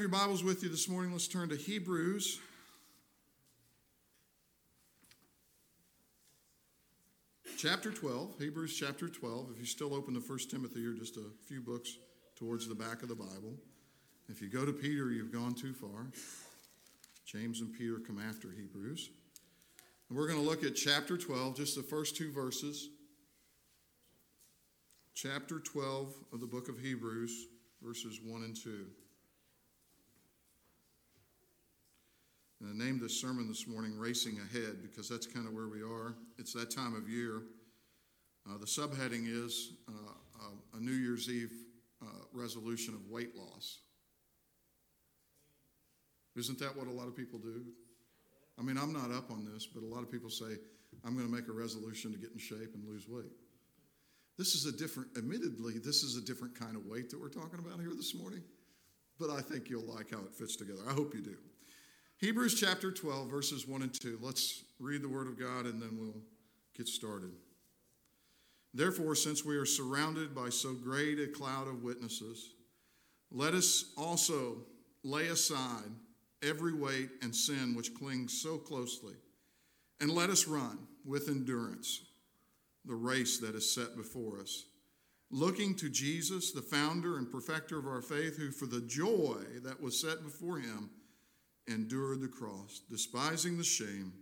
Your Bibles with you this morning. Let's turn to Hebrews. Chapter 12, Hebrews chapter 12. If you still open to 1 Timothy, you're just a few books towards the back of the Bible. If you go to Peter, you've gone too far. James and Peter come after Hebrews. And we're going to look at chapter 12, just the first two verses. Chapter 12 of the book of Hebrews, verses 1 and 2. And I named this sermon this morning Racing Ahead because that's kind of where we are. It's that time of year. Uh, the subheading is uh, uh, a New Year's Eve uh, resolution of weight loss. Isn't that what a lot of people do? I mean, I'm not up on this, but a lot of people say, I'm going to make a resolution to get in shape and lose weight. This is a different, admittedly, this is a different kind of weight that we're talking about here this morning, but I think you'll like how it fits together. I hope you do. Hebrews chapter 12, verses 1 and 2. Let's read the Word of God and then we'll get started. Therefore, since we are surrounded by so great a cloud of witnesses, let us also lay aside every weight and sin which clings so closely, and let us run with endurance the race that is set before us, looking to Jesus, the founder and perfecter of our faith, who for the joy that was set before him, endured the cross, despising the shame,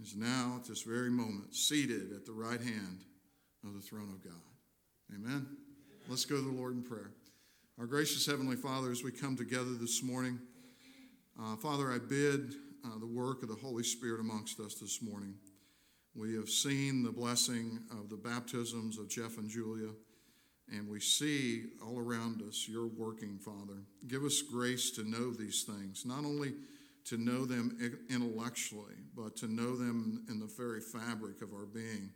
is now at this very moment seated at the right hand of the throne of God. Amen. Let's go to the Lord in prayer. Our gracious Heavenly Father, as we come together this morning, uh, Father, I bid uh, the work of the Holy Spirit amongst us this morning. We have seen the blessing of the baptisms of Jeff and Julia. And we see all around us your working, Father. Give us grace to know these things, not only to know them intellectually, but to know them in the very fabric of our being.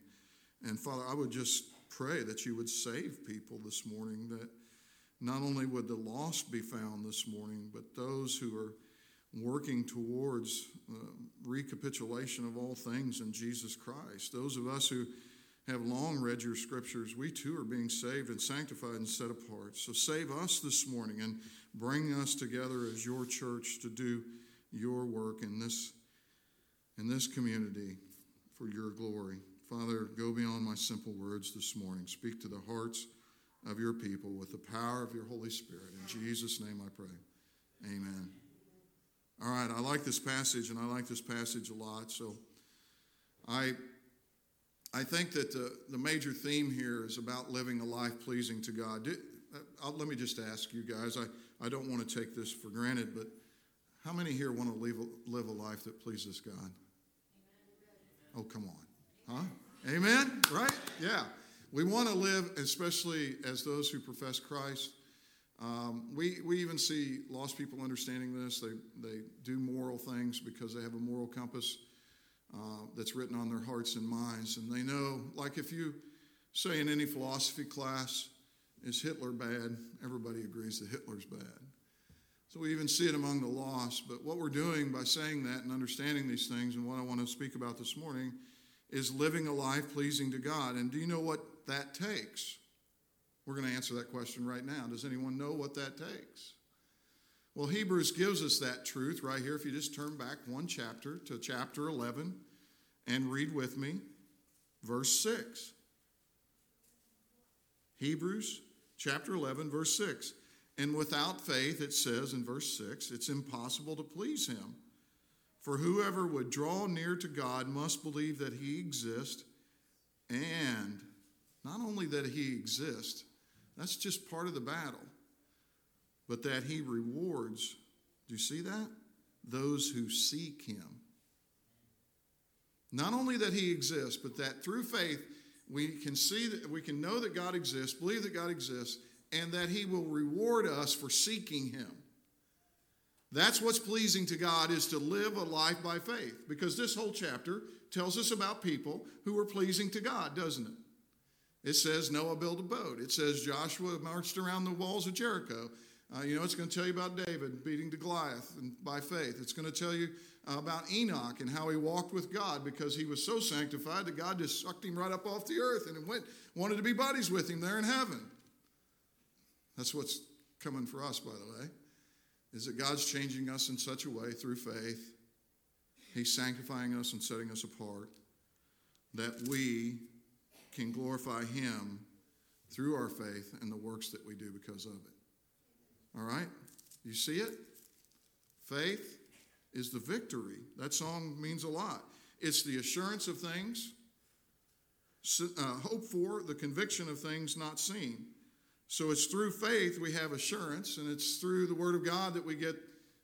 And Father, I would just pray that you would save people this morning, that not only would the lost be found this morning, but those who are working towards uh, recapitulation of all things in Jesus Christ. Those of us who have long read your scriptures, we too are being saved and sanctified and set apart. So save us this morning and bring us together as your church to do your work in this, in this community for your glory. Father, go beyond my simple words this morning. Speak to the hearts of your people with the power of your Holy Spirit. In Jesus' name I pray. Amen. All right, I like this passage, and I like this passage a lot. So I I think that the, the major theme here is about living a life pleasing to God. Uh, let me just ask you guys, I, I don't want to take this for granted, but how many here want to live a, live a life that pleases God? Oh, come on. Huh? Amen? Right? Yeah. We want to live, especially as those who profess Christ. Um, we, we even see lost people understanding this. They, they do moral things because they have a moral compass uh, that's written on their hearts and minds. And they know, like if you say in any philosophy class, is Hitler bad? Everybody agrees that Hitler's bad. So we even see it among the lost. But what we're doing by saying that and understanding these things, and what I want to speak about this morning, is living a life pleasing to God. And do you know what that takes? We're going to answer that question right now. Does anyone know what that takes? Well, Hebrews gives us that truth right here. If you just turn back one chapter to chapter 11 and read with me verse 6. Hebrews chapter 11, verse 6. And without faith, it says in verse 6, it's impossible to please him. For whoever would draw near to God must believe that he exists, and not only that he exists, that's just part of the battle but that he rewards, do you see that? Those who seek him. Not only that he exists, but that through faith we can see that we can know that God exists, believe that God exists, and that he will reward us for seeking him. That's what's pleasing to God is to live a life by faith. Because this whole chapter tells us about people who are pleasing to God, doesn't it? It says Noah built a boat. It says Joshua marched around the walls of Jericho. Uh, you know, it's going to tell you about David beating Goliath and by faith. It's going to tell you uh, about Enoch and how he walked with God because he was so sanctified that God just sucked him right up off the earth and went wanted to be buddies with him there in heaven. That's what's coming for us, by the way. is that God's changing us in such a way through faith. He's sanctifying us and setting us apart that we can glorify Him through our faith and the works that we do because of it. All right? You see it? Faith is the victory. That song means a lot. It's the assurance of things, uh, hope for, the conviction of things not seen. So it's through faith we have assurance, and it's through the Word of God that we get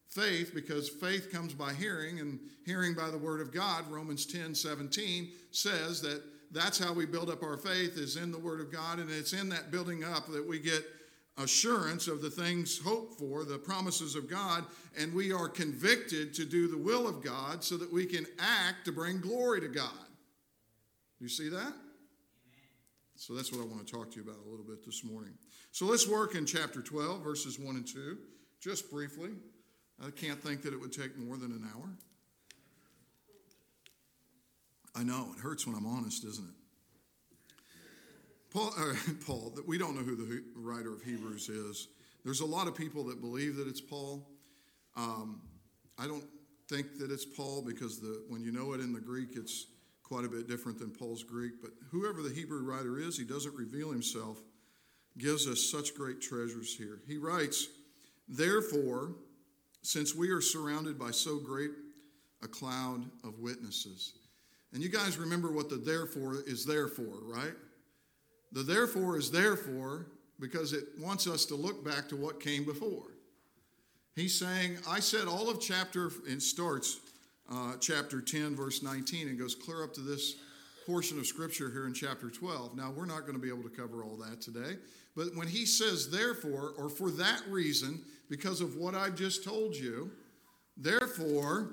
faith because faith comes by hearing, and hearing by the Word of God. Romans 10 17 says that that's how we build up our faith is in the Word of God, and it's in that building up that we get assurance of the things hoped for, the promises of God, and we are convicted to do the will of God so that we can act to bring glory to God. You see that? So that's what I want to talk to you about a little bit this morning. So let's work in chapter 12, verses 1 and 2, just briefly. I can't think that it would take more than an hour. I know, it hurts when I'm honest, isn't it? Paul, uh, Paul, we don't know who the writer of Hebrews is. There's a lot of people that believe that it's Paul. Um, I don't think that it's Paul because the, when you know it in the Greek, it's quite a bit different than Paul's Greek. But whoever the Hebrew writer is, he doesn't reveal himself, gives us such great treasures here. He writes, Therefore, since we are surrounded by so great a cloud of witnesses. And you guys remember what the therefore is there for, right? The therefore is therefore because it wants us to look back to what came before. He's saying, I said all of chapter, it starts uh, chapter 10, verse 19, and goes clear up to this portion of scripture here in chapter 12. Now, we're not going to be able to cover all that today, but when he says, therefore, or for that reason, because of what I've just told you, therefore,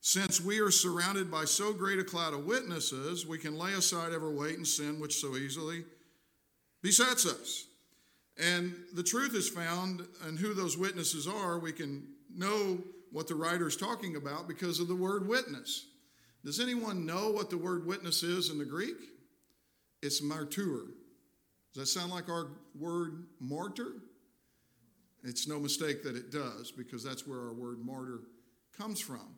since we are surrounded by so great a cloud of witnesses, we can lay aside every weight and sin which so easily besets us. And the truth is found and who those witnesses are. We can know what the writer is talking about because of the word witness. Does anyone know what the word witness is in the Greek? It's martyr. Does that sound like our word martyr? It's no mistake that it does because that's where our word martyr comes from.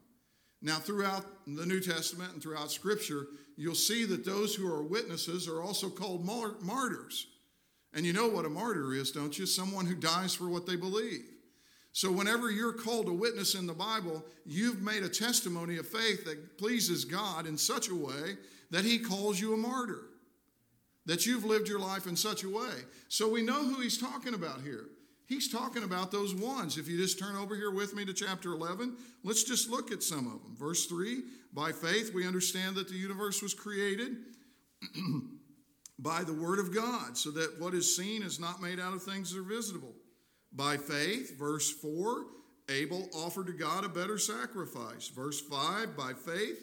Now, throughout the New Testament and throughout Scripture, you'll see that those who are witnesses are also called martyrs. And you know what a martyr is, don't you? Someone who dies for what they believe. So, whenever you're called a witness in the Bible, you've made a testimony of faith that pleases God in such a way that He calls you a martyr, that you've lived your life in such a way. So, we know who He's talking about here. He's talking about those ones. If you just turn over here with me to chapter 11, let's just look at some of them. Verse 3 By faith, we understand that the universe was created. by the word of God, so that what is seen is not made out of things that are visible. By faith, verse 4, Abel offered to God a better sacrifice. Verse 5, by faith,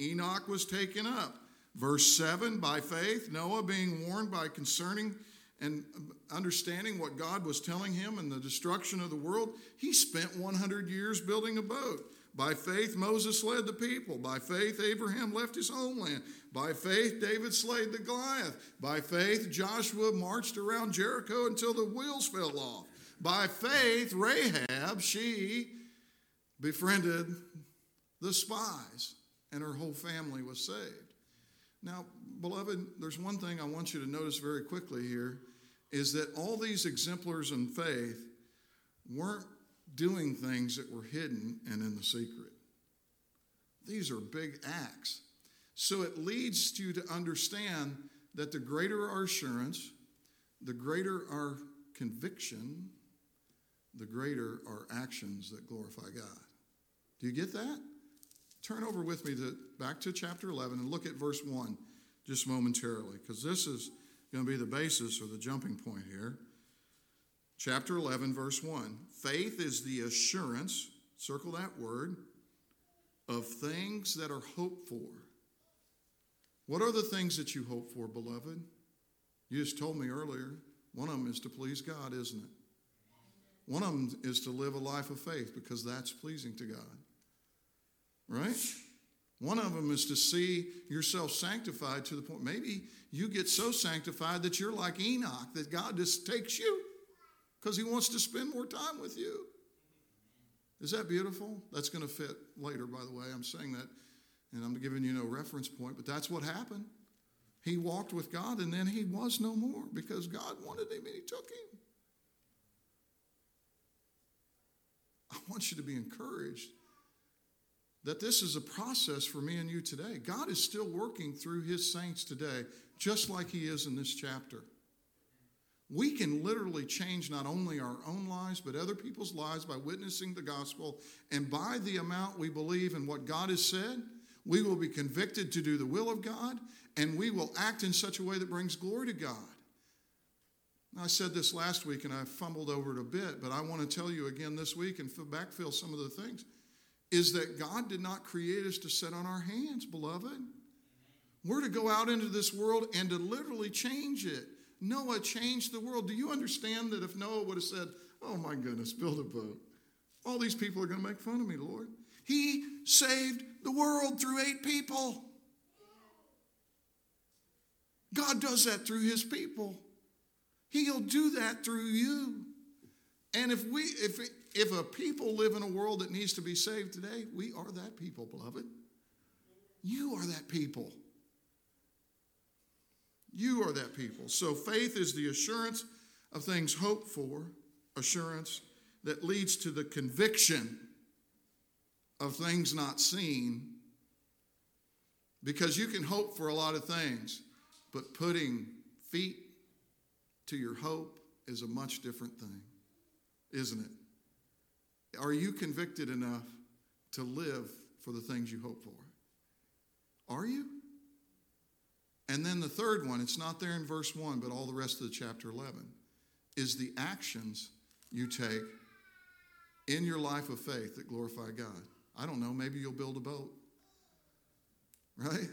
Enoch was taken up. Verse 7, by faith, Noah being warned by concerning and understanding what God was telling him and the destruction of the world, he spent 100 years building a boat. By faith, Moses led the people. By faith, Abraham left his homeland. By faith, David slayed the Goliath. By faith, Joshua marched around Jericho until the wheels fell off. By faith, Rahab, she befriended the spies, and her whole family was saved. Now, beloved, there's one thing I want you to notice very quickly here is that all these exemplars in faith weren't doing things that were hidden and in the secret. These are big acts. So it leads you to understand that the greater our assurance, the greater our conviction, the greater our actions that glorify God. Do you get that? Turn over with me to back to chapter 11 and look at verse 1 just momentarily because this is going to be the basis or the jumping point here. Chapter 11, verse 1. Faith is the assurance, circle that word, of things that are hoped for. What are the things that you hope for, beloved? You just told me earlier. One of them is to please God, isn't it? One of them is to live a life of faith because that's pleasing to God. Right? One of them is to see yourself sanctified to the point, maybe you get so sanctified that you're like Enoch, that God just takes you because he wants to spend more time with you. Is that beautiful? That's going to fit later, by the way. I'm saying that, and I'm giving you no reference point, but that's what happened. He walked with God, and then he was no more because God wanted him and he took him. I want you to be encouraged that this is a process for me and you today. God is still working through his saints today, just like he is in this chapter. We can literally change not only our own lives, but other people's lives by witnessing the gospel. And by the amount we believe in what God has said, we will be convicted to do the will of God, and we will act in such a way that brings glory to God. I said this last week and I fumbled over it a bit, but I want to tell you again this week and backfill some of the things is that God did not create us to sit on our hands, beloved. We're to go out into this world and to literally change it. Noah changed the world. Do you understand that if Noah would have said, Oh my goodness, build a boat, all these people are going to make fun of me, Lord? He saved the world through eight people. God does that through his people. He'll do that through you. And if we if if a people live in a world that needs to be saved today, we are that people, beloved. You are that people. You are that people. So faith is the assurance of things hoped for, assurance that leads to the conviction of things not seen. Because you can hope for a lot of things, but putting feet to your hope is a much different thing, isn't it? Are you convicted enough to live for the things you hope for? Are you? And then the third one, it's not there in verse 1, but all the rest of the chapter 11, is the actions you take in your life of faith that glorify God. I don't know, maybe you'll build a boat, right?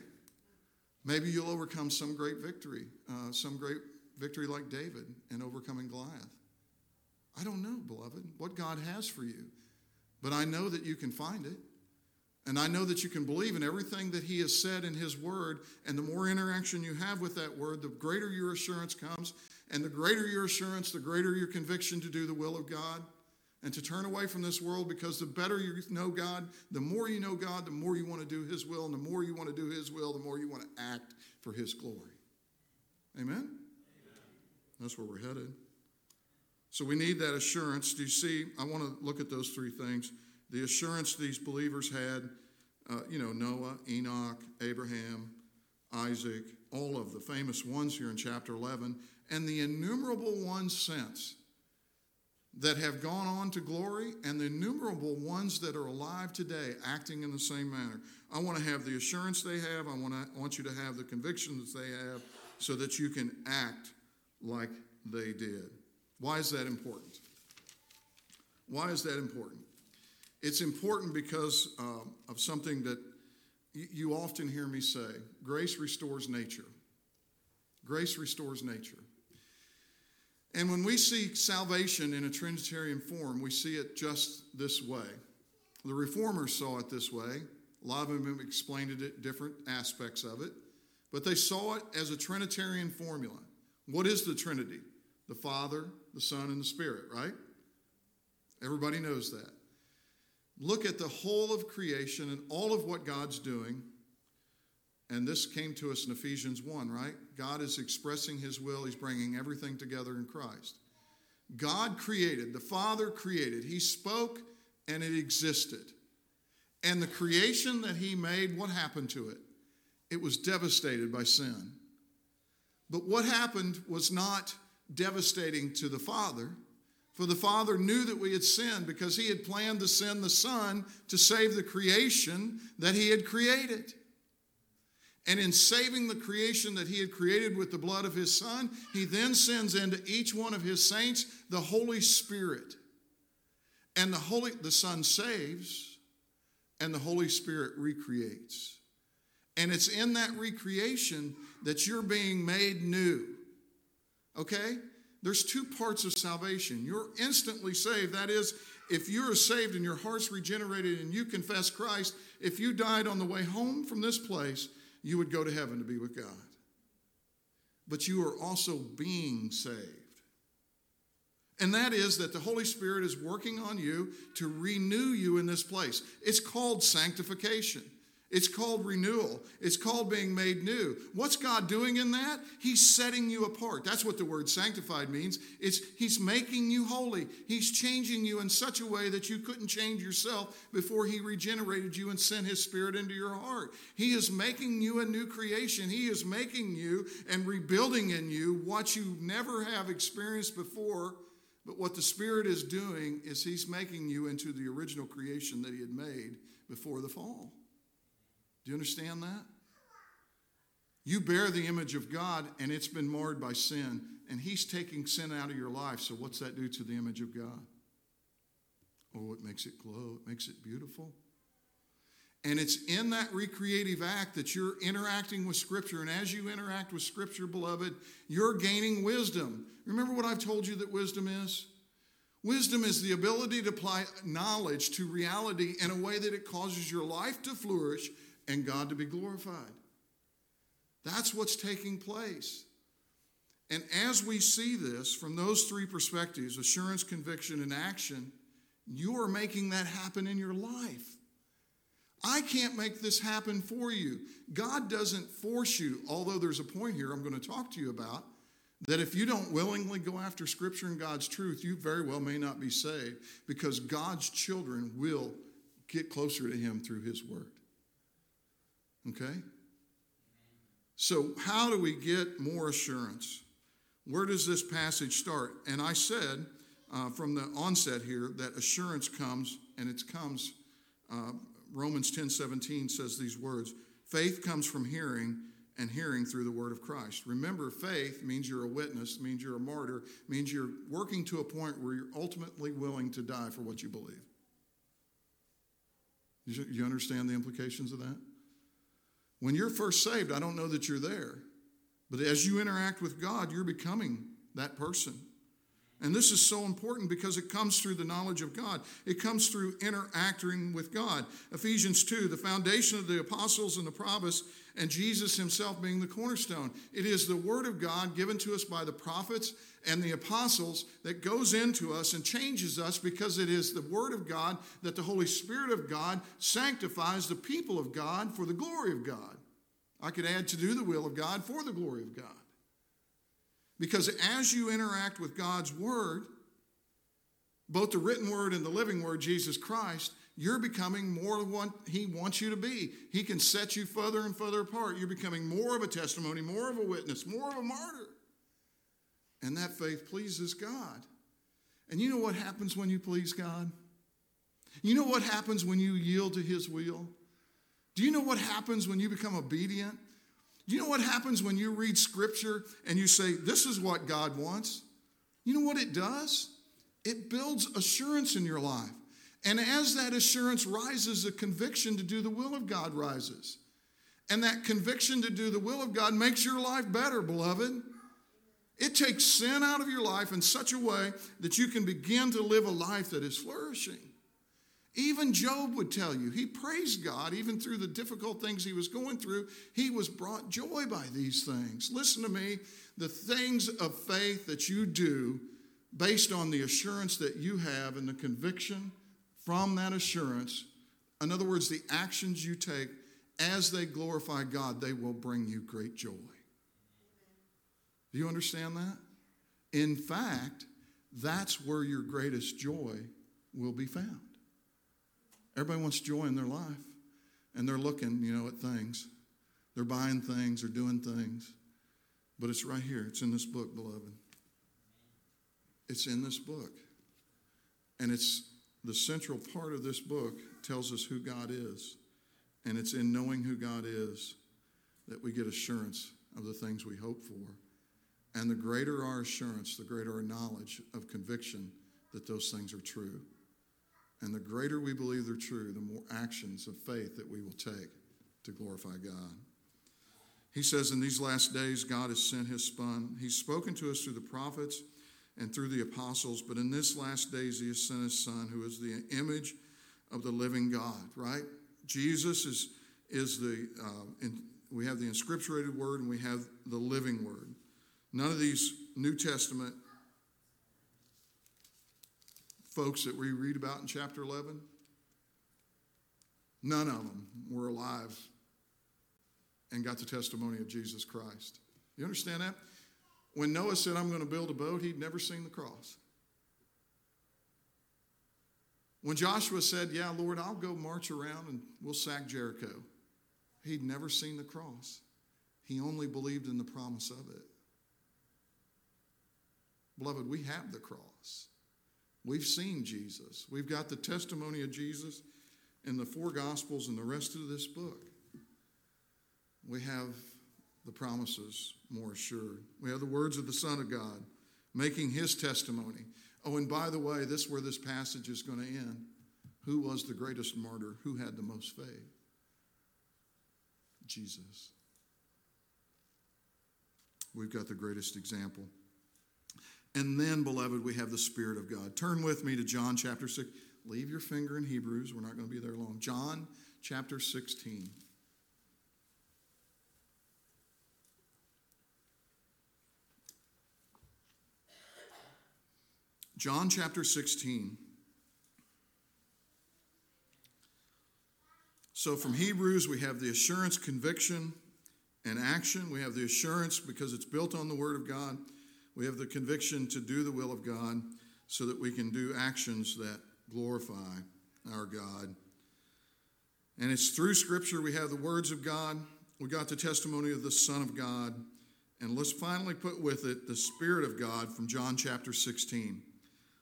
Maybe you'll overcome some great victory, uh, some great victory like David in overcoming Goliath. I don't know, beloved, what God has for you, but I know that you can find it. And I know that you can believe in everything that He has said in His Word. And the more interaction you have with that Word, the greater your assurance comes. And the greater your assurance, the greater your conviction to do the will of God and to turn away from this world because the better you know God, the more you know God, the more you want to do His will. And the more you want to do His will, the more you want to act for His glory. Amen? That's where we're headed. So we need that assurance. Do you see? I want to look at those three things. The assurance these believers had, uh, you know, Noah, Enoch, Abraham, Isaac, all of the famous ones here in chapter 11, and the innumerable ones since that have gone on to glory, and the innumerable ones that are alive today acting in the same manner. I want to have the assurance they have. I want, to, I want you to have the convictions they have so that you can act like they did. Why is that important? Why is that important? It's important because um, of something that you often hear me say grace restores nature. Grace restores nature. And when we see salvation in a Trinitarian form, we see it just this way. The reformers saw it this way. A lot of them explained it different aspects of it, but they saw it as a Trinitarian formula. What is the Trinity? The Father, the Son, and the Spirit, right? Everybody knows that. Look at the whole of creation and all of what God's doing. And this came to us in Ephesians 1, right? God is expressing his will, he's bringing everything together in Christ. God created, the Father created, he spoke and it existed. And the creation that he made, what happened to it? It was devastated by sin. But what happened was not devastating to the Father, for the Father knew that we had sinned because he had planned to send the Son to save the creation that he had created. And in saving the creation that he had created with the blood of his Son, he then sends into each one of his saints the Holy Spirit. And the Holy the Son saves, and the Holy Spirit recreates. And it's in that recreation that you're being made new. Okay? There's two parts of salvation. You're instantly saved. That is, if you're saved and your heart's regenerated and you confess Christ, if you died on the way home from this place, you would go to heaven to be with God. But you are also being saved. And that is that the Holy Spirit is working on you to renew you in this place. It's called sanctification. It's called renewal. It's called being made new. What's God doing in that? He's setting you apart. That's what the word sanctified means. It's he's making you holy. He's changing you in such a way that you couldn't change yourself before he regenerated you and sent his spirit into your heart. He is making you a new creation. He is making you and rebuilding in you what you never have experienced before. But what the spirit is doing is he's making you into the original creation that he had made before the fall. Do you understand that? You bear the image of God and it's been marred by sin, and He's taking sin out of your life. So, what's that do to the image of God? Oh, it makes it glow, it makes it beautiful. And it's in that recreative act that you're interacting with Scripture. And as you interact with Scripture, beloved, you're gaining wisdom. Remember what I've told you that wisdom is? Wisdom is the ability to apply knowledge to reality in a way that it causes your life to flourish and God to be glorified. That's what's taking place. And as we see this from those three perspectives assurance, conviction, and action you are making that happen in your life. I can't make this happen for you. God doesn't force you, although there's a point here I'm going to talk to you about that if you don't willingly go after Scripture and God's truth, you very well may not be saved because God's children will get closer to Him through His Word. Okay? So, how do we get more assurance? Where does this passage start? And I said uh, from the onset here that assurance comes, and it comes, uh, Romans 10 17 says these words faith comes from hearing, and hearing through the word of Christ. Remember, faith means you're a witness, means you're a martyr, means you're working to a point where you're ultimately willing to die for what you believe. You understand the implications of that? When you're first saved, I don't know that you're there. But as you interact with God, you're becoming that person. And this is so important because it comes through the knowledge of God. It comes through interacting with God. Ephesians 2, the foundation of the apostles and the prophets, and Jesus himself being the cornerstone. It is the word of God given to us by the prophets and the apostles that goes into us and changes us because it is the word of God that the Holy Spirit of God sanctifies the people of God for the glory of God. I could add to do the will of God for the glory of God. Because as you interact with God's Word, both the written Word and the living Word, Jesus Christ, you're becoming more of what He wants you to be. He can set you further and further apart. You're becoming more of a testimony, more of a witness, more of a martyr. And that faith pleases God. And you know what happens when you please God? You know what happens when you yield to His will? Do you know what happens when you become obedient? You know what happens when you read scripture and you say, This is what God wants? You know what it does? It builds assurance in your life. And as that assurance rises, the conviction to do the will of God rises. And that conviction to do the will of God makes your life better, beloved. It takes sin out of your life in such a way that you can begin to live a life that is flourishing. Even Job would tell you, he praised God even through the difficult things he was going through. He was brought joy by these things. Listen to me the things of faith that you do based on the assurance that you have and the conviction from that assurance, in other words, the actions you take as they glorify God, they will bring you great joy. Do you understand that? In fact, that's where your greatest joy will be found. Everybody wants joy in their life, and they're looking, you know, at things. They're buying things, they're doing things. But it's right here. It's in this book, beloved. It's in this book. And it's the central part of this book tells us who God is. And it's in knowing who God is that we get assurance of the things we hope for. And the greater our assurance, the greater our knowledge of conviction that those things are true. And the greater we believe they're true, the more actions of faith that we will take to glorify God. He says, In these last days, God has sent his Son. He's spoken to us through the prophets and through the apostles, but in this last days, he has sent his Son, who is the image of the living God, right? Jesus is, is the, uh, in, we have the inscripturated word and we have the living word. None of these New Testament folks that we read about in chapter 11, none of them were alive and got the testimony of Jesus Christ. You understand that? When Noah said, I'm going to build a boat, he'd never seen the cross. When Joshua said, Yeah, Lord, I'll go march around and we'll sack Jericho, he'd never seen the cross. He only believed in the promise of it. Beloved, we have the cross. We've seen Jesus. We've got the testimony of Jesus in the four Gospels and the rest of this book. We have the promises more assured. We have the words of the Son of God making his testimony. Oh, and by the way, this is where this passage is going to end. Who was the greatest martyr? Who had the most faith? Jesus. We've got the greatest example. And then, beloved, we have the Spirit of God. Turn with me to John chapter 6. Leave your finger in Hebrews. We're not going to be there long. John chapter 16. John chapter 16. So from Hebrews, we have the assurance, conviction, and action. We have the assurance because it's built on the Word of God. We have the conviction to do the will of God so that we can do actions that glorify our God. And it's through Scripture we have the words of God, we got the testimony of the Son of God, and let's finally put with it the Spirit of God from John chapter 16.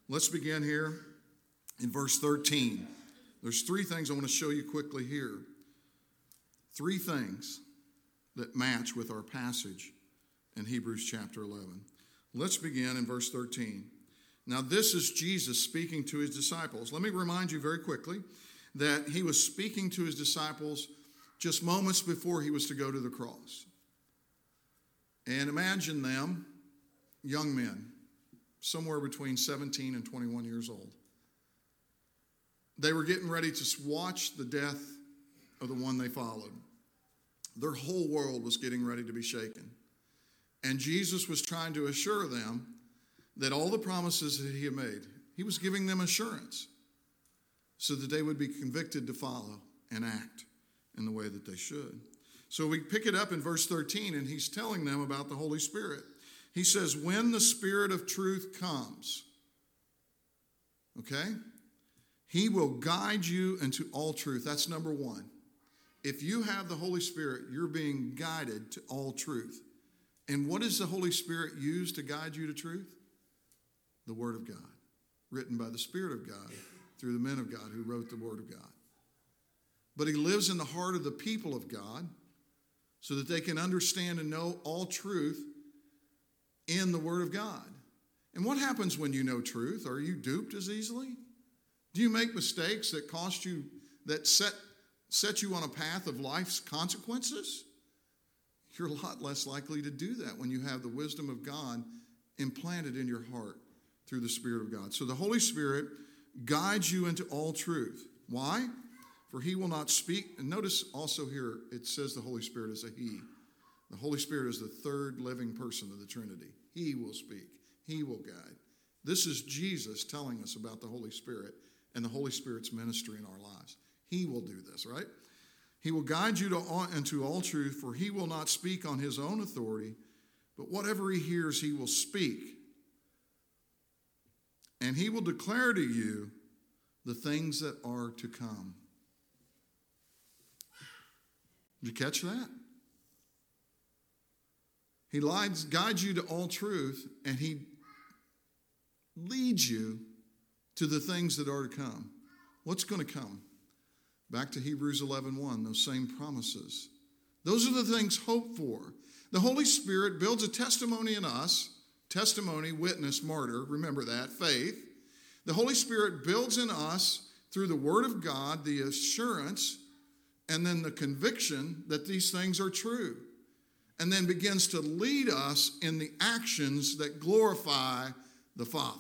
Let's begin here in verse 13. There's three things I want to show you quickly here. Three things that match with our passage in Hebrews chapter 11. Let's begin in verse 13. Now, this is Jesus speaking to his disciples. Let me remind you very quickly that he was speaking to his disciples just moments before he was to go to the cross. And imagine them, young men, somewhere between 17 and 21 years old. They were getting ready to watch the death of the one they followed. Their whole world was getting ready to be shaken. And Jesus was trying to assure them that all the promises that he had made, he was giving them assurance so that they would be convicted to follow and act in the way that they should. So we pick it up in verse 13, and he's telling them about the Holy Spirit. He says, When the Spirit of truth comes, okay, he will guide you into all truth. That's number one. If you have the Holy Spirit, you're being guided to all truth. And what does the Holy Spirit use to guide you to truth? The Word of God, written by the Spirit of God through the men of God who wrote the Word of God. But He lives in the heart of the people of God so that they can understand and know all truth in the Word of God. And what happens when you know truth? Are you duped as easily? Do you make mistakes that cost you, that set, set you on a path of life's consequences? You're a lot less likely to do that when you have the wisdom of God implanted in your heart through the Spirit of God. So the Holy Spirit guides you into all truth. Why? For he will not speak. And notice also here it says the Holy Spirit is a he. The Holy Spirit is the third living person of the Trinity. He will speak, He will guide. This is Jesus telling us about the Holy Spirit and the Holy Spirit's ministry in our lives. He will do this, right? He will guide you to all, into all truth, for he will not speak on his own authority, but whatever he hears, he will speak. And he will declare to you the things that are to come. Did you catch that? He lies, guides you to all truth, and He leads you to the things that are to come. What's going to come? Back to Hebrews 11 1, those same promises. Those are the things hoped for. The Holy Spirit builds a testimony in us testimony, witness, martyr, remember that, faith. The Holy Spirit builds in us through the Word of God the assurance and then the conviction that these things are true and then begins to lead us in the actions that glorify the Father.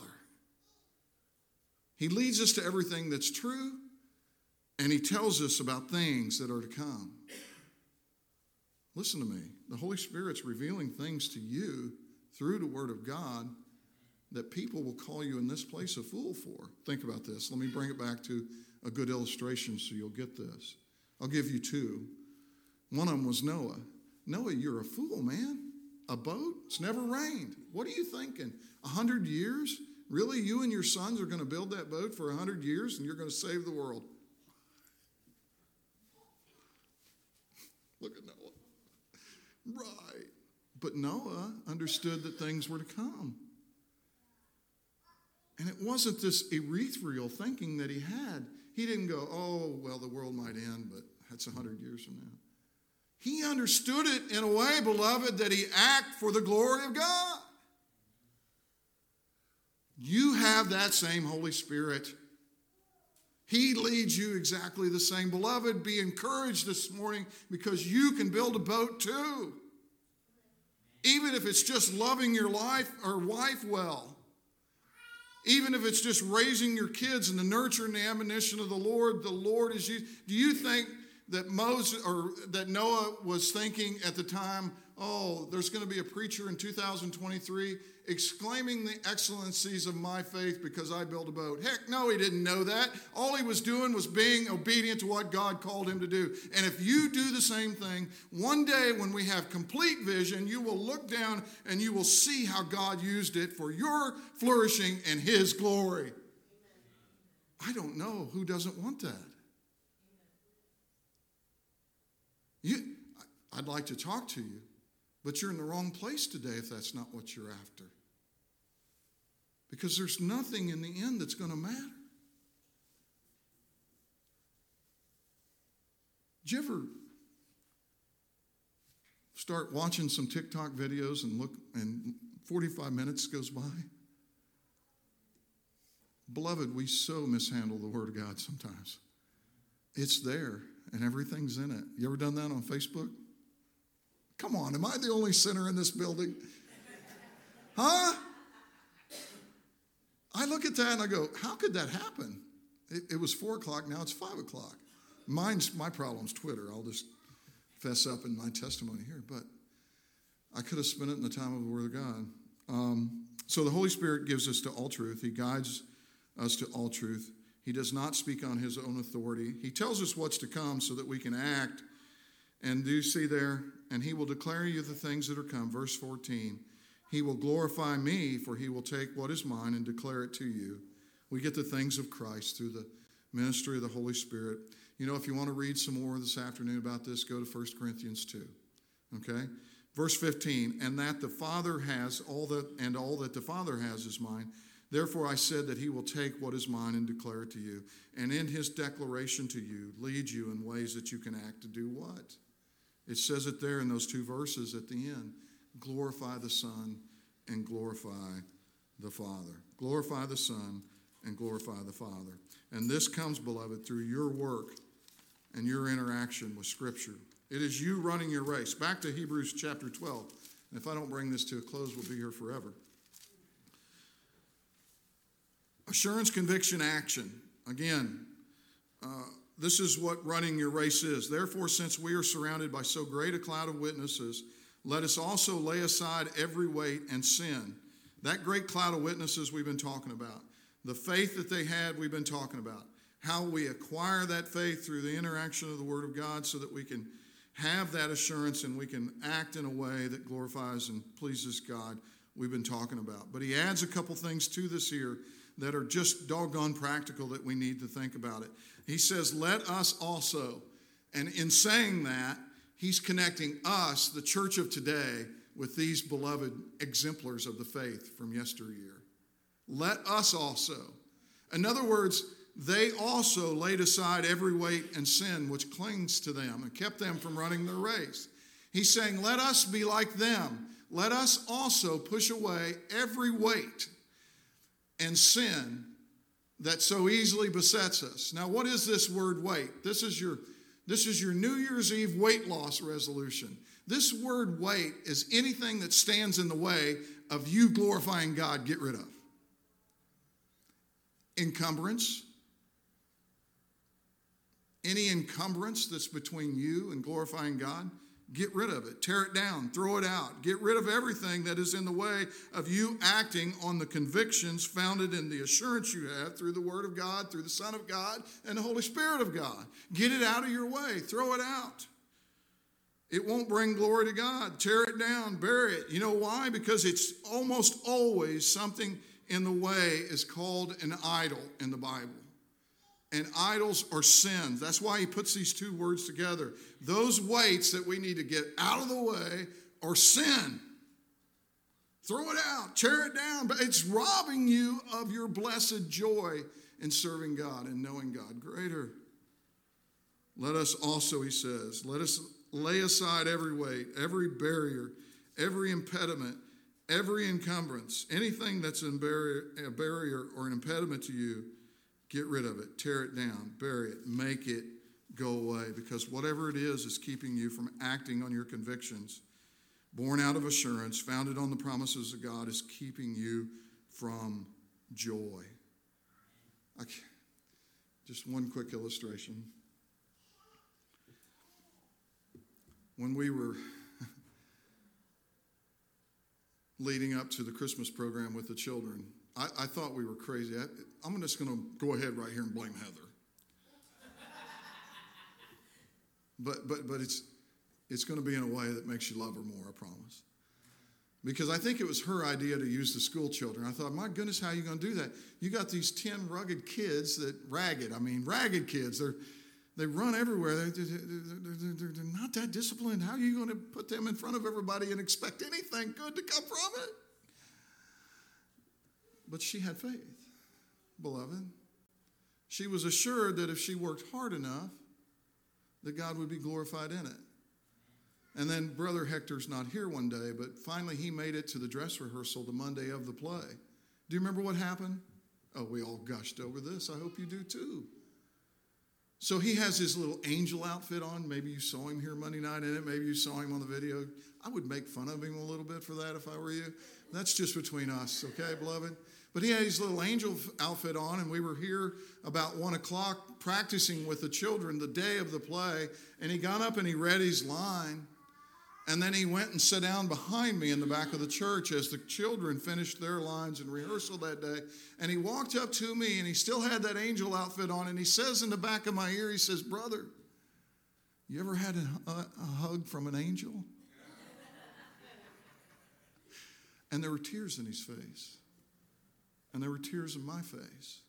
He leads us to everything that's true, and He tells us about things that are to come. Listen to me. The Holy Spirit's revealing things to you through the Word of God, that people will call you in this place a fool for. Think about this. Let me bring it back to a good illustration so you'll get this. I'll give you two. One of them was Noah. Noah, you're a fool, man. A boat? It's never rained. What are you thinking? A hundred years? Really? You and your sons are going to build that boat for a hundred years and you're going to save the world? Look at Noah. Right. But Noah understood that things were to come. And it wasn't this ethereal thinking that he had. He didn't go, oh, well, the world might end, but that's 100 years from now. He understood it in a way, beloved, that he act for the glory of God. You have that same Holy Spirit. He leads you exactly the same. Beloved, be encouraged this morning because you can build a boat too. Even if it's just loving your life or wife well. Even if it's just raising your kids in the nurture and the admonition of the Lord, the Lord is you. Do you think that Moses or that Noah was thinking at the time, oh, there's going to be a preacher in 2023 exclaiming the excellencies of my faith because I built a boat. Heck, no, he didn't know that. All he was doing was being obedient to what God called him to do. And if you do the same thing, one day when we have complete vision, you will look down and you will see how God used it for your flourishing and his glory. I don't know who doesn't want that. You, I'd like to talk to you, but you're in the wrong place today if that's not what you're after. Because there's nothing in the end that's going to matter. Did you ever start watching some TikTok videos and look, and 45 minutes goes by? Beloved, we so mishandle the Word of God sometimes. It's there and everything's in it. You ever done that on Facebook? Come on, am I the only sinner in this building? Huh? I look at that and I go, how could that happen? It, it was four o'clock, now it's five o'clock. Mine's my problem's Twitter. I'll just fess up in my testimony here, but I could have spent it in the time of the Word of God. Um, so the Holy Spirit gives us to all truth. He guides us to all truth. He does not speak on his own authority. He tells us what's to come so that we can act. And do you see there? And he will declare you the things that are come. Verse 14. He will glorify me, for he will take what is mine and declare it to you. We get the things of Christ through the ministry of the Holy Spirit. You know, if you want to read some more this afternoon about this, go to 1 Corinthians 2. Okay? Verse 15, and that the Father has all that, and all that the Father has is mine. Therefore, I said that he will take what is mine and declare it to you. And in his declaration to you, lead you in ways that you can act to do what? It says it there in those two verses at the end glorify the Son and glorify the Father. Glorify the Son and glorify the Father. And this comes, beloved, through your work and your interaction with Scripture. It is you running your race. Back to Hebrews chapter 12. And if I don't bring this to a close, we'll be here forever. Assurance, conviction, action. Again, uh, this is what running your race is. Therefore, since we are surrounded by so great a cloud of witnesses, let us also lay aside every weight and sin. That great cloud of witnesses we've been talking about. The faith that they had, we've been talking about. How we acquire that faith through the interaction of the Word of God so that we can have that assurance and we can act in a way that glorifies and pleases God, we've been talking about. But he adds a couple things to this here that are just doggone practical that we need to think about it. He says, Let us also. And in saying that, he's connecting us, the church of today, with these beloved exemplars of the faith from yesteryear. Let us also. In other words, they also laid aside every weight and sin which clings to them and kept them from running their race. He's saying, Let us be like them. Let us also push away every weight and sin that so easily besets us. Now, what is this word weight? This is your this is your New Year's Eve weight loss resolution. This word weight is anything that stands in the way of you glorifying God, get rid of. Encumbrance. Any encumbrance that's between you and glorifying God, Get rid of it. Tear it down. Throw it out. Get rid of everything that is in the way of you acting on the convictions founded in the assurance you have through the Word of God, through the Son of God, and the Holy Spirit of God. Get it out of your way. Throw it out. It won't bring glory to God. Tear it down. Bury it. You know why? Because it's almost always something in the way is called an idol in the Bible and idols are sins. That's why he puts these two words together. Those weights that we need to get out of the way are sin. Throw it out, tear it down, but it's robbing you of your blessed joy in serving God and knowing God greater. Let us also, he says, let us lay aside every weight, every barrier, every impediment, every encumbrance, anything that's a barrier or an impediment to you Get rid of it, tear it down, bury it, make it go away because whatever it is is keeping you from acting on your convictions. Born out of assurance, founded on the promises of God, is keeping you from joy. just one quick illustration. When we were leading up to the Christmas program with the children, I, I thought we were crazy. I, I'm just going to go ahead right here and blame Heather. but but but it's it's going to be in a way that makes you love her more. I promise. Because I think it was her idea to use the school children. I thought, my goodness, how are you going to do that? You got these 10 rugged kids that, ragged, I mean, ragged kids. They're, they run everywhere. They're, they're, they're, they're, not that disciplined. How are you going to put them in front of everybody and expect anything good to come from it? But she had faith, beloved. She was assured that if she worked hard enough, that God would be glorified in it. And then Brother Hector's not here one day, but finally he made it to the dress rehearsal the Monday of the play. Do you remember what happened? Oh, we all gushed over this. I hope you do too. So he has his little angel outfit on. Maybe you saw him here Monday night in it. Maybe you saw him on the video. I would make fun of him a little bit for that if I were you. That's just between us, okay, beloved? But he had his little angel outfit on, and we were here about one o'clock practicing with the children the day of the play. And he got up and he read his line. And then he went and sat down behind me in the back of the church as the children finished their lines in rehearsal that day. And he walked up to me and he still had that angel outfit on. And he says in the back of my ear, he says, Brother, you ever had a, a, a hug from an angel? and there were tears in his face and there were tears in my face.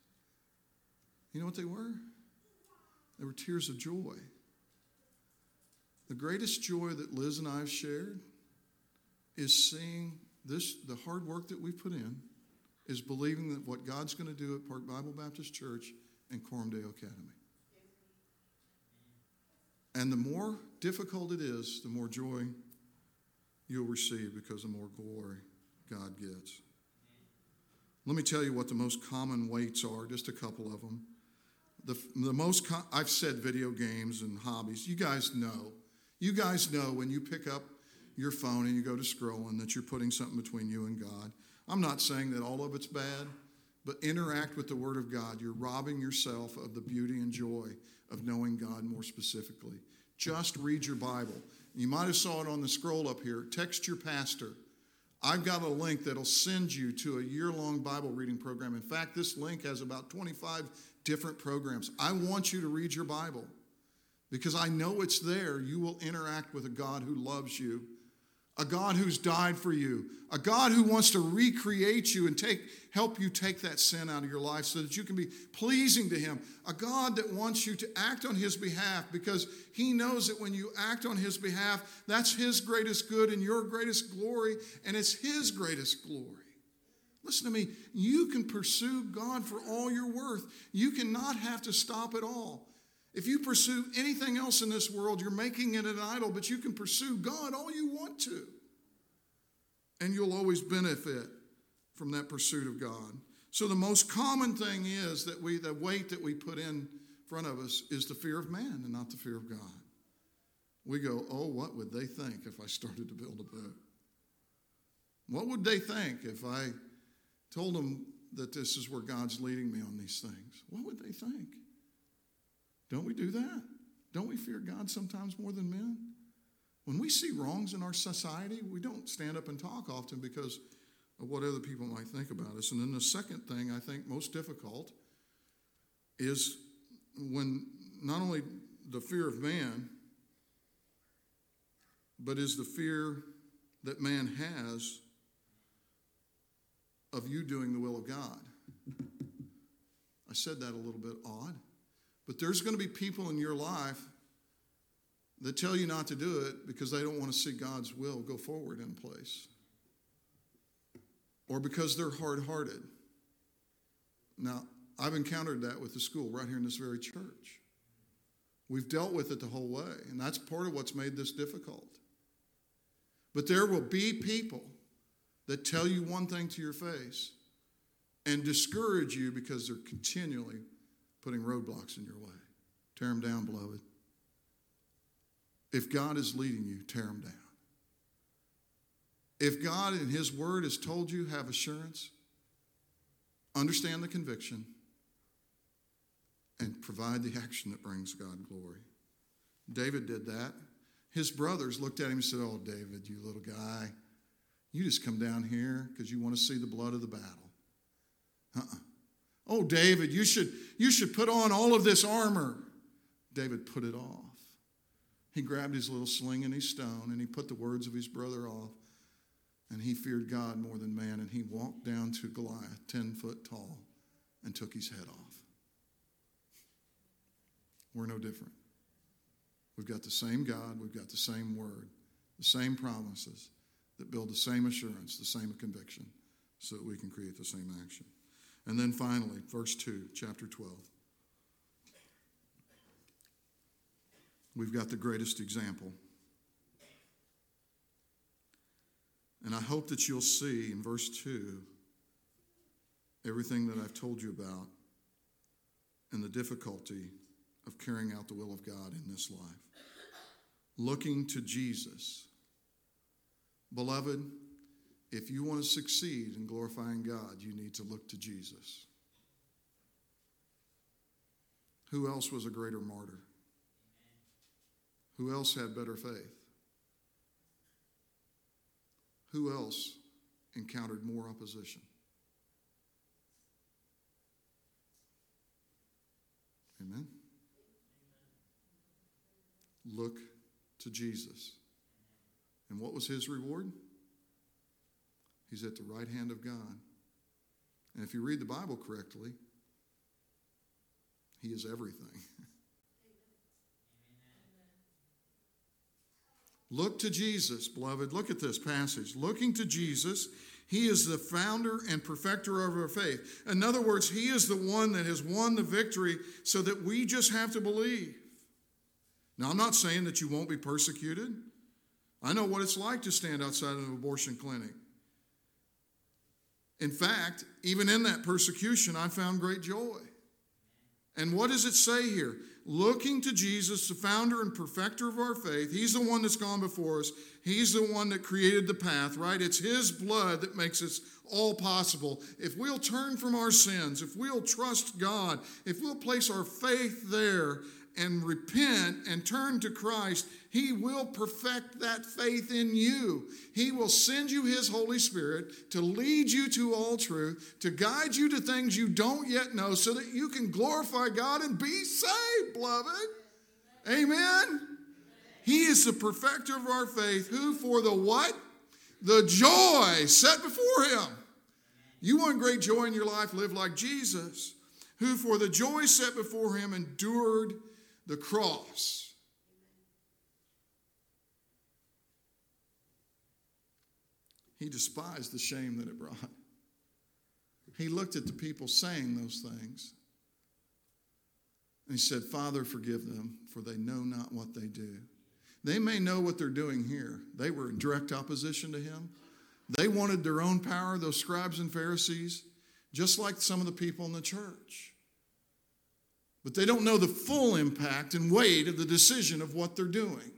You know what they were? They were tears of joy. The greatest joy that Liz and I have shared is seeing this, the hard work that we've put in, is believing that what God's going to do at Park Bible Baptist Church and Dale Academy. And the more difficult it is, the more joy you'll receive because the more glory God gets. Let me tell you what the most common weights are, just a couple of them. The, the most, I've said video games and hobbies. You guys know. You guys know when you pick up your phone and you go to scrolling that you're putting something between you and God. I'm not saying that all of it's bad, but interact with the Word of God. You're robbing yourself of the beauty and joy of knowing God more specifically. Just read your Bible. You might have saw it on the scroll up here. Text your pastor. I've got a link that'll send you to a year long Bible reading program. In fact, this link has about 25 different programs. I want you to read your Bible because I know it's there. You will interact with a God who loves you a God who's died for you, a God who wants to recreate you and take, help you take that sin out of your life so that you can be pleasing to Him, a God that wants you to act on His behalf because He knows that when you act on His behalf, that's His greatest good and your greatest glory, and it's His greatest glory. Listen to me, you can pursue God for all you're worth. You cannot have to stop at all. If you pursue anything else in this world, you're making it an idol, but you can pursue God all you want to. And you'll always benefit from that pursuit of God. So the most common thing is that we the weight that we put in front of us is the fear of man and not the fear of God. We go, "Oh, what would they think if I started to build a boat? What would they think if I told them that this is where God's leading me on these things? What would they think?" Don't we do that? Don't we fear God sometimes more than men? When we see wrongs in our society, we don't stand up and talk often because of what other people might think about us. And then the second thing I think most difficult is when not only the fear of man, but is the fear that man has of you doing the will of God. I said that a little bit odd, but there's going to be people in your life that tell you not to do it because they don't want to see God's will go forward in place or because they're hard hearted. Now, I've encountered that with the school right here in this very church. We've dealt with it the whole way, and that's part of what's made this difficult. But there will be people that tell you one thing to your face and discourage you because they're continually putting roadblocks in your way. Tear them down, beloved. If God is leading you, tear them down. If God in His Word has told you, have assurance, understand the conviction, and provide the action that brings God glory. David did that. His brothers looked at him and said, Oh, David, you little guy, you just come down here because you want to see the blood of the battle. Uh-uh. Oh, David, you should, you should put on all of this armor. David put it off. He grabbed his little sling and his stone and he put the words of his brother off. And he feared God more than man. And he walked down to Goliath, 10 foot tall, and took his head off. We're no different. We've got the same God, we've got the same word, the same promises that build the same assurance, the same conviction, so that we can create the same action. And then finally, verse 2, chapter 12. We've got the greatest example. And I hope that you'll see in verse 2 everything that I've told you about and the difficulty of carrying out the will of God in this life. Looking to Jesus. Beloved, if you want to succeed in glorifying God, you need to look to Jesus. Who else was a greater martyr? Who else had better faith? Who else encountered more opposition? Amen. Look to Jesus. And what was his reward? He's at the right hand of God. And if you read the Bible correctly, he is everything. Look to Jesus, beloved. Look at this passage. Looking to Jesus, he is the founder and perfecter of our faith. In other words, he is the one that has won the victory so that we just have to believe. Now, I'm not saying that you won't be persecuted. I know what it's like to stand outside of an abortion clinic. In fact, even in that persecution, I found great joy. And what does it say here? Looking to Jesus, the founder and perfecter of our faith. He's the one that's gone before us. He's the one that created the path, right? It's His blood that makes this all possible. If we'll turn from our sins, if we'll trust God, if we'll place our faith there and repent and turn to Christ, He will perfect that faith in you. He will send you His Holy Spirit to lead you to all truth, to guide you to things you don't yet know, so that you can glorify God and be saved, beloved. Amen. He is the perfecter of our faith, who for the what? The joy set before Him. You want great joy in your life, live like Jesus, who for the joy set before Him endured the cross. He despised the shame that it brought. He looked at the people saying those things. And he said, Father, forgive them, for they know not what they do. They may know what they're doing here. They were in direct opposition to him. They wanted their own power, those scribes and Pharisees, just like some of the people in the church but they don't know the full impact and weight of the decision of what they're doing.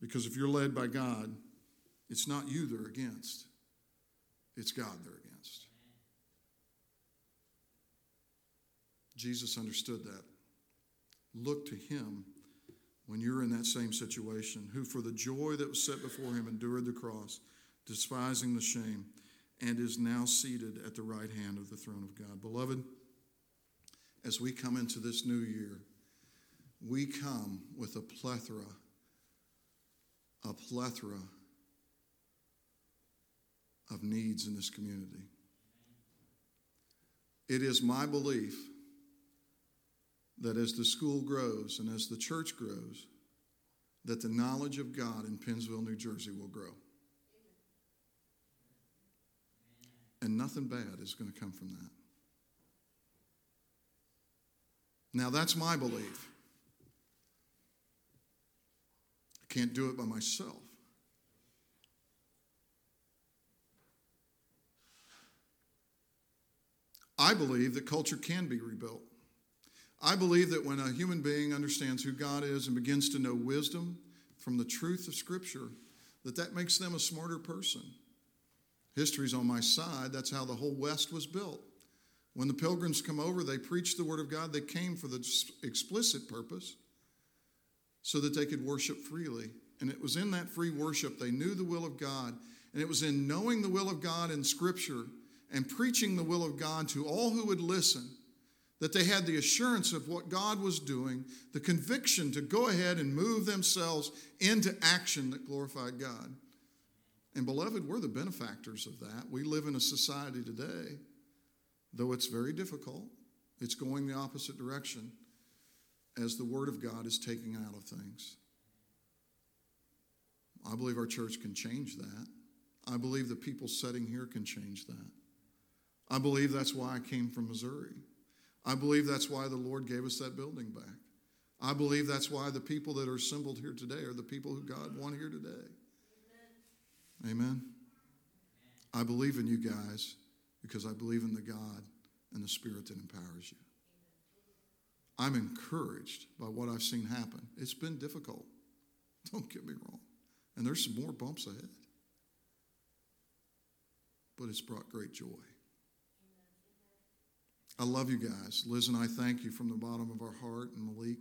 Because if you're led by God, it's not you they're against, it's God they're against. Jesus understood that. Look to him when you're in that same situation, who for the joy that was set before him endured the cross, despising the shame, and is now seated at the right hand of the throne of God. Beloved, as we come into this new year, we come with a plethora, a plethora of needs in this community. It is my belief that as the school grows and as the church grows, that the knowledge of God in Pennsville, New Jersey will grow. And nothing bad is going to come from that. Now, that's my belief. I can't do it by myself. I believe that culture can be rebuilt. I believe that when a human being understands who God is and begins to know wisdom from the truth of Scripture, that that makes them a smarter person. History's on my side. That's how the whole West was built. When the pilgrims come over, they preach the Word of God. They came for the explicit purpose so that they could worship freely. And it was in that free worship they knew the will of God. And it was in knowing the will of God in Scripture and preaching the will of God to all who would listen that they had the assurance of what God was doing, the conviction to go ahead and move themselves into action that glorified God. And beloved, we're the benefactors of that. We live in a society today, though it's very difficult, it's going the opposite direction as the Word of God is taking out of things. I believe our church can change that. I believe the people sitting here can change that. I believe that's why I came from Missouri. I believe that's why the Lord gave us that building back. I believe that's why the people that are assembled here today are the people who God want here today. Amen. I believe in you guys because I believe in the God and the Spirit that empowers you. I'm encouraged by what I've seen happen. It's been difficult. Don't get me wrong. And there's some more bumps ahead. But it's brought great joy. I love you guys. Liz and I thank you from the bottom of our heart, and Malik.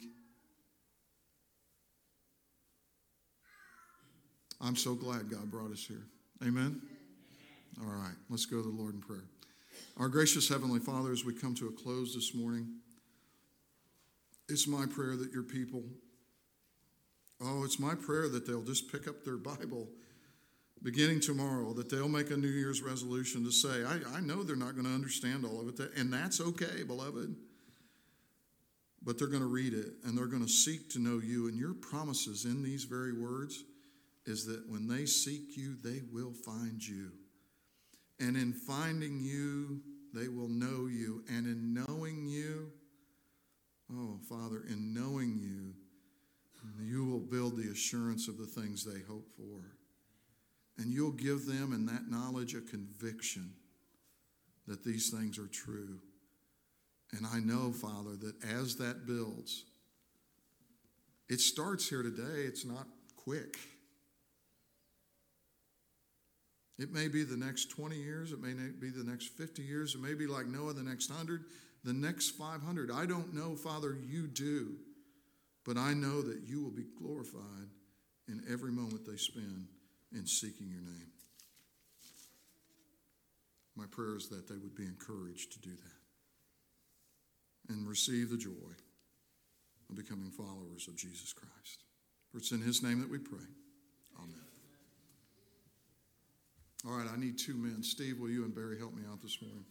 I'm so glad God brought us here. Amen? All right, let's go to the Lord in prayer. Our gracious Heavenly Father, as we come to a close this morning, it's my prayer that your people, oh, it's my prayer that they'll just pick up their Bible beginning tomorrow that they'll make a New Year's resolution to say, I, I know they're not going to understand all of it, and that's okay, beloved. But they're going to read it and they're going to seek to know you. And your promises in these very words is that when they seek you, they will find you. And in finding you, they will know you. And in knowing you, oh, Father, in knowing you, you will build the assurance of the things they hope for. And you'll give them in that knowledge a conviction that these things are true. And I know, Father, that as that builds, it starts here today, it's not quick. It may be the next 20 years, it may be the next 50 years, it may be like Noah the next 100, the next 500. I don't know, Father, you do. But I know that you will be glorified in every moment they spend in seeking your name. My prayer is that they would be encouraged to do that and receive the joy of becoming followers of Jesus Christ. For it's in his name that we pray. Amen. All right, I need two men. Steve, will you and Barry help me out this morning?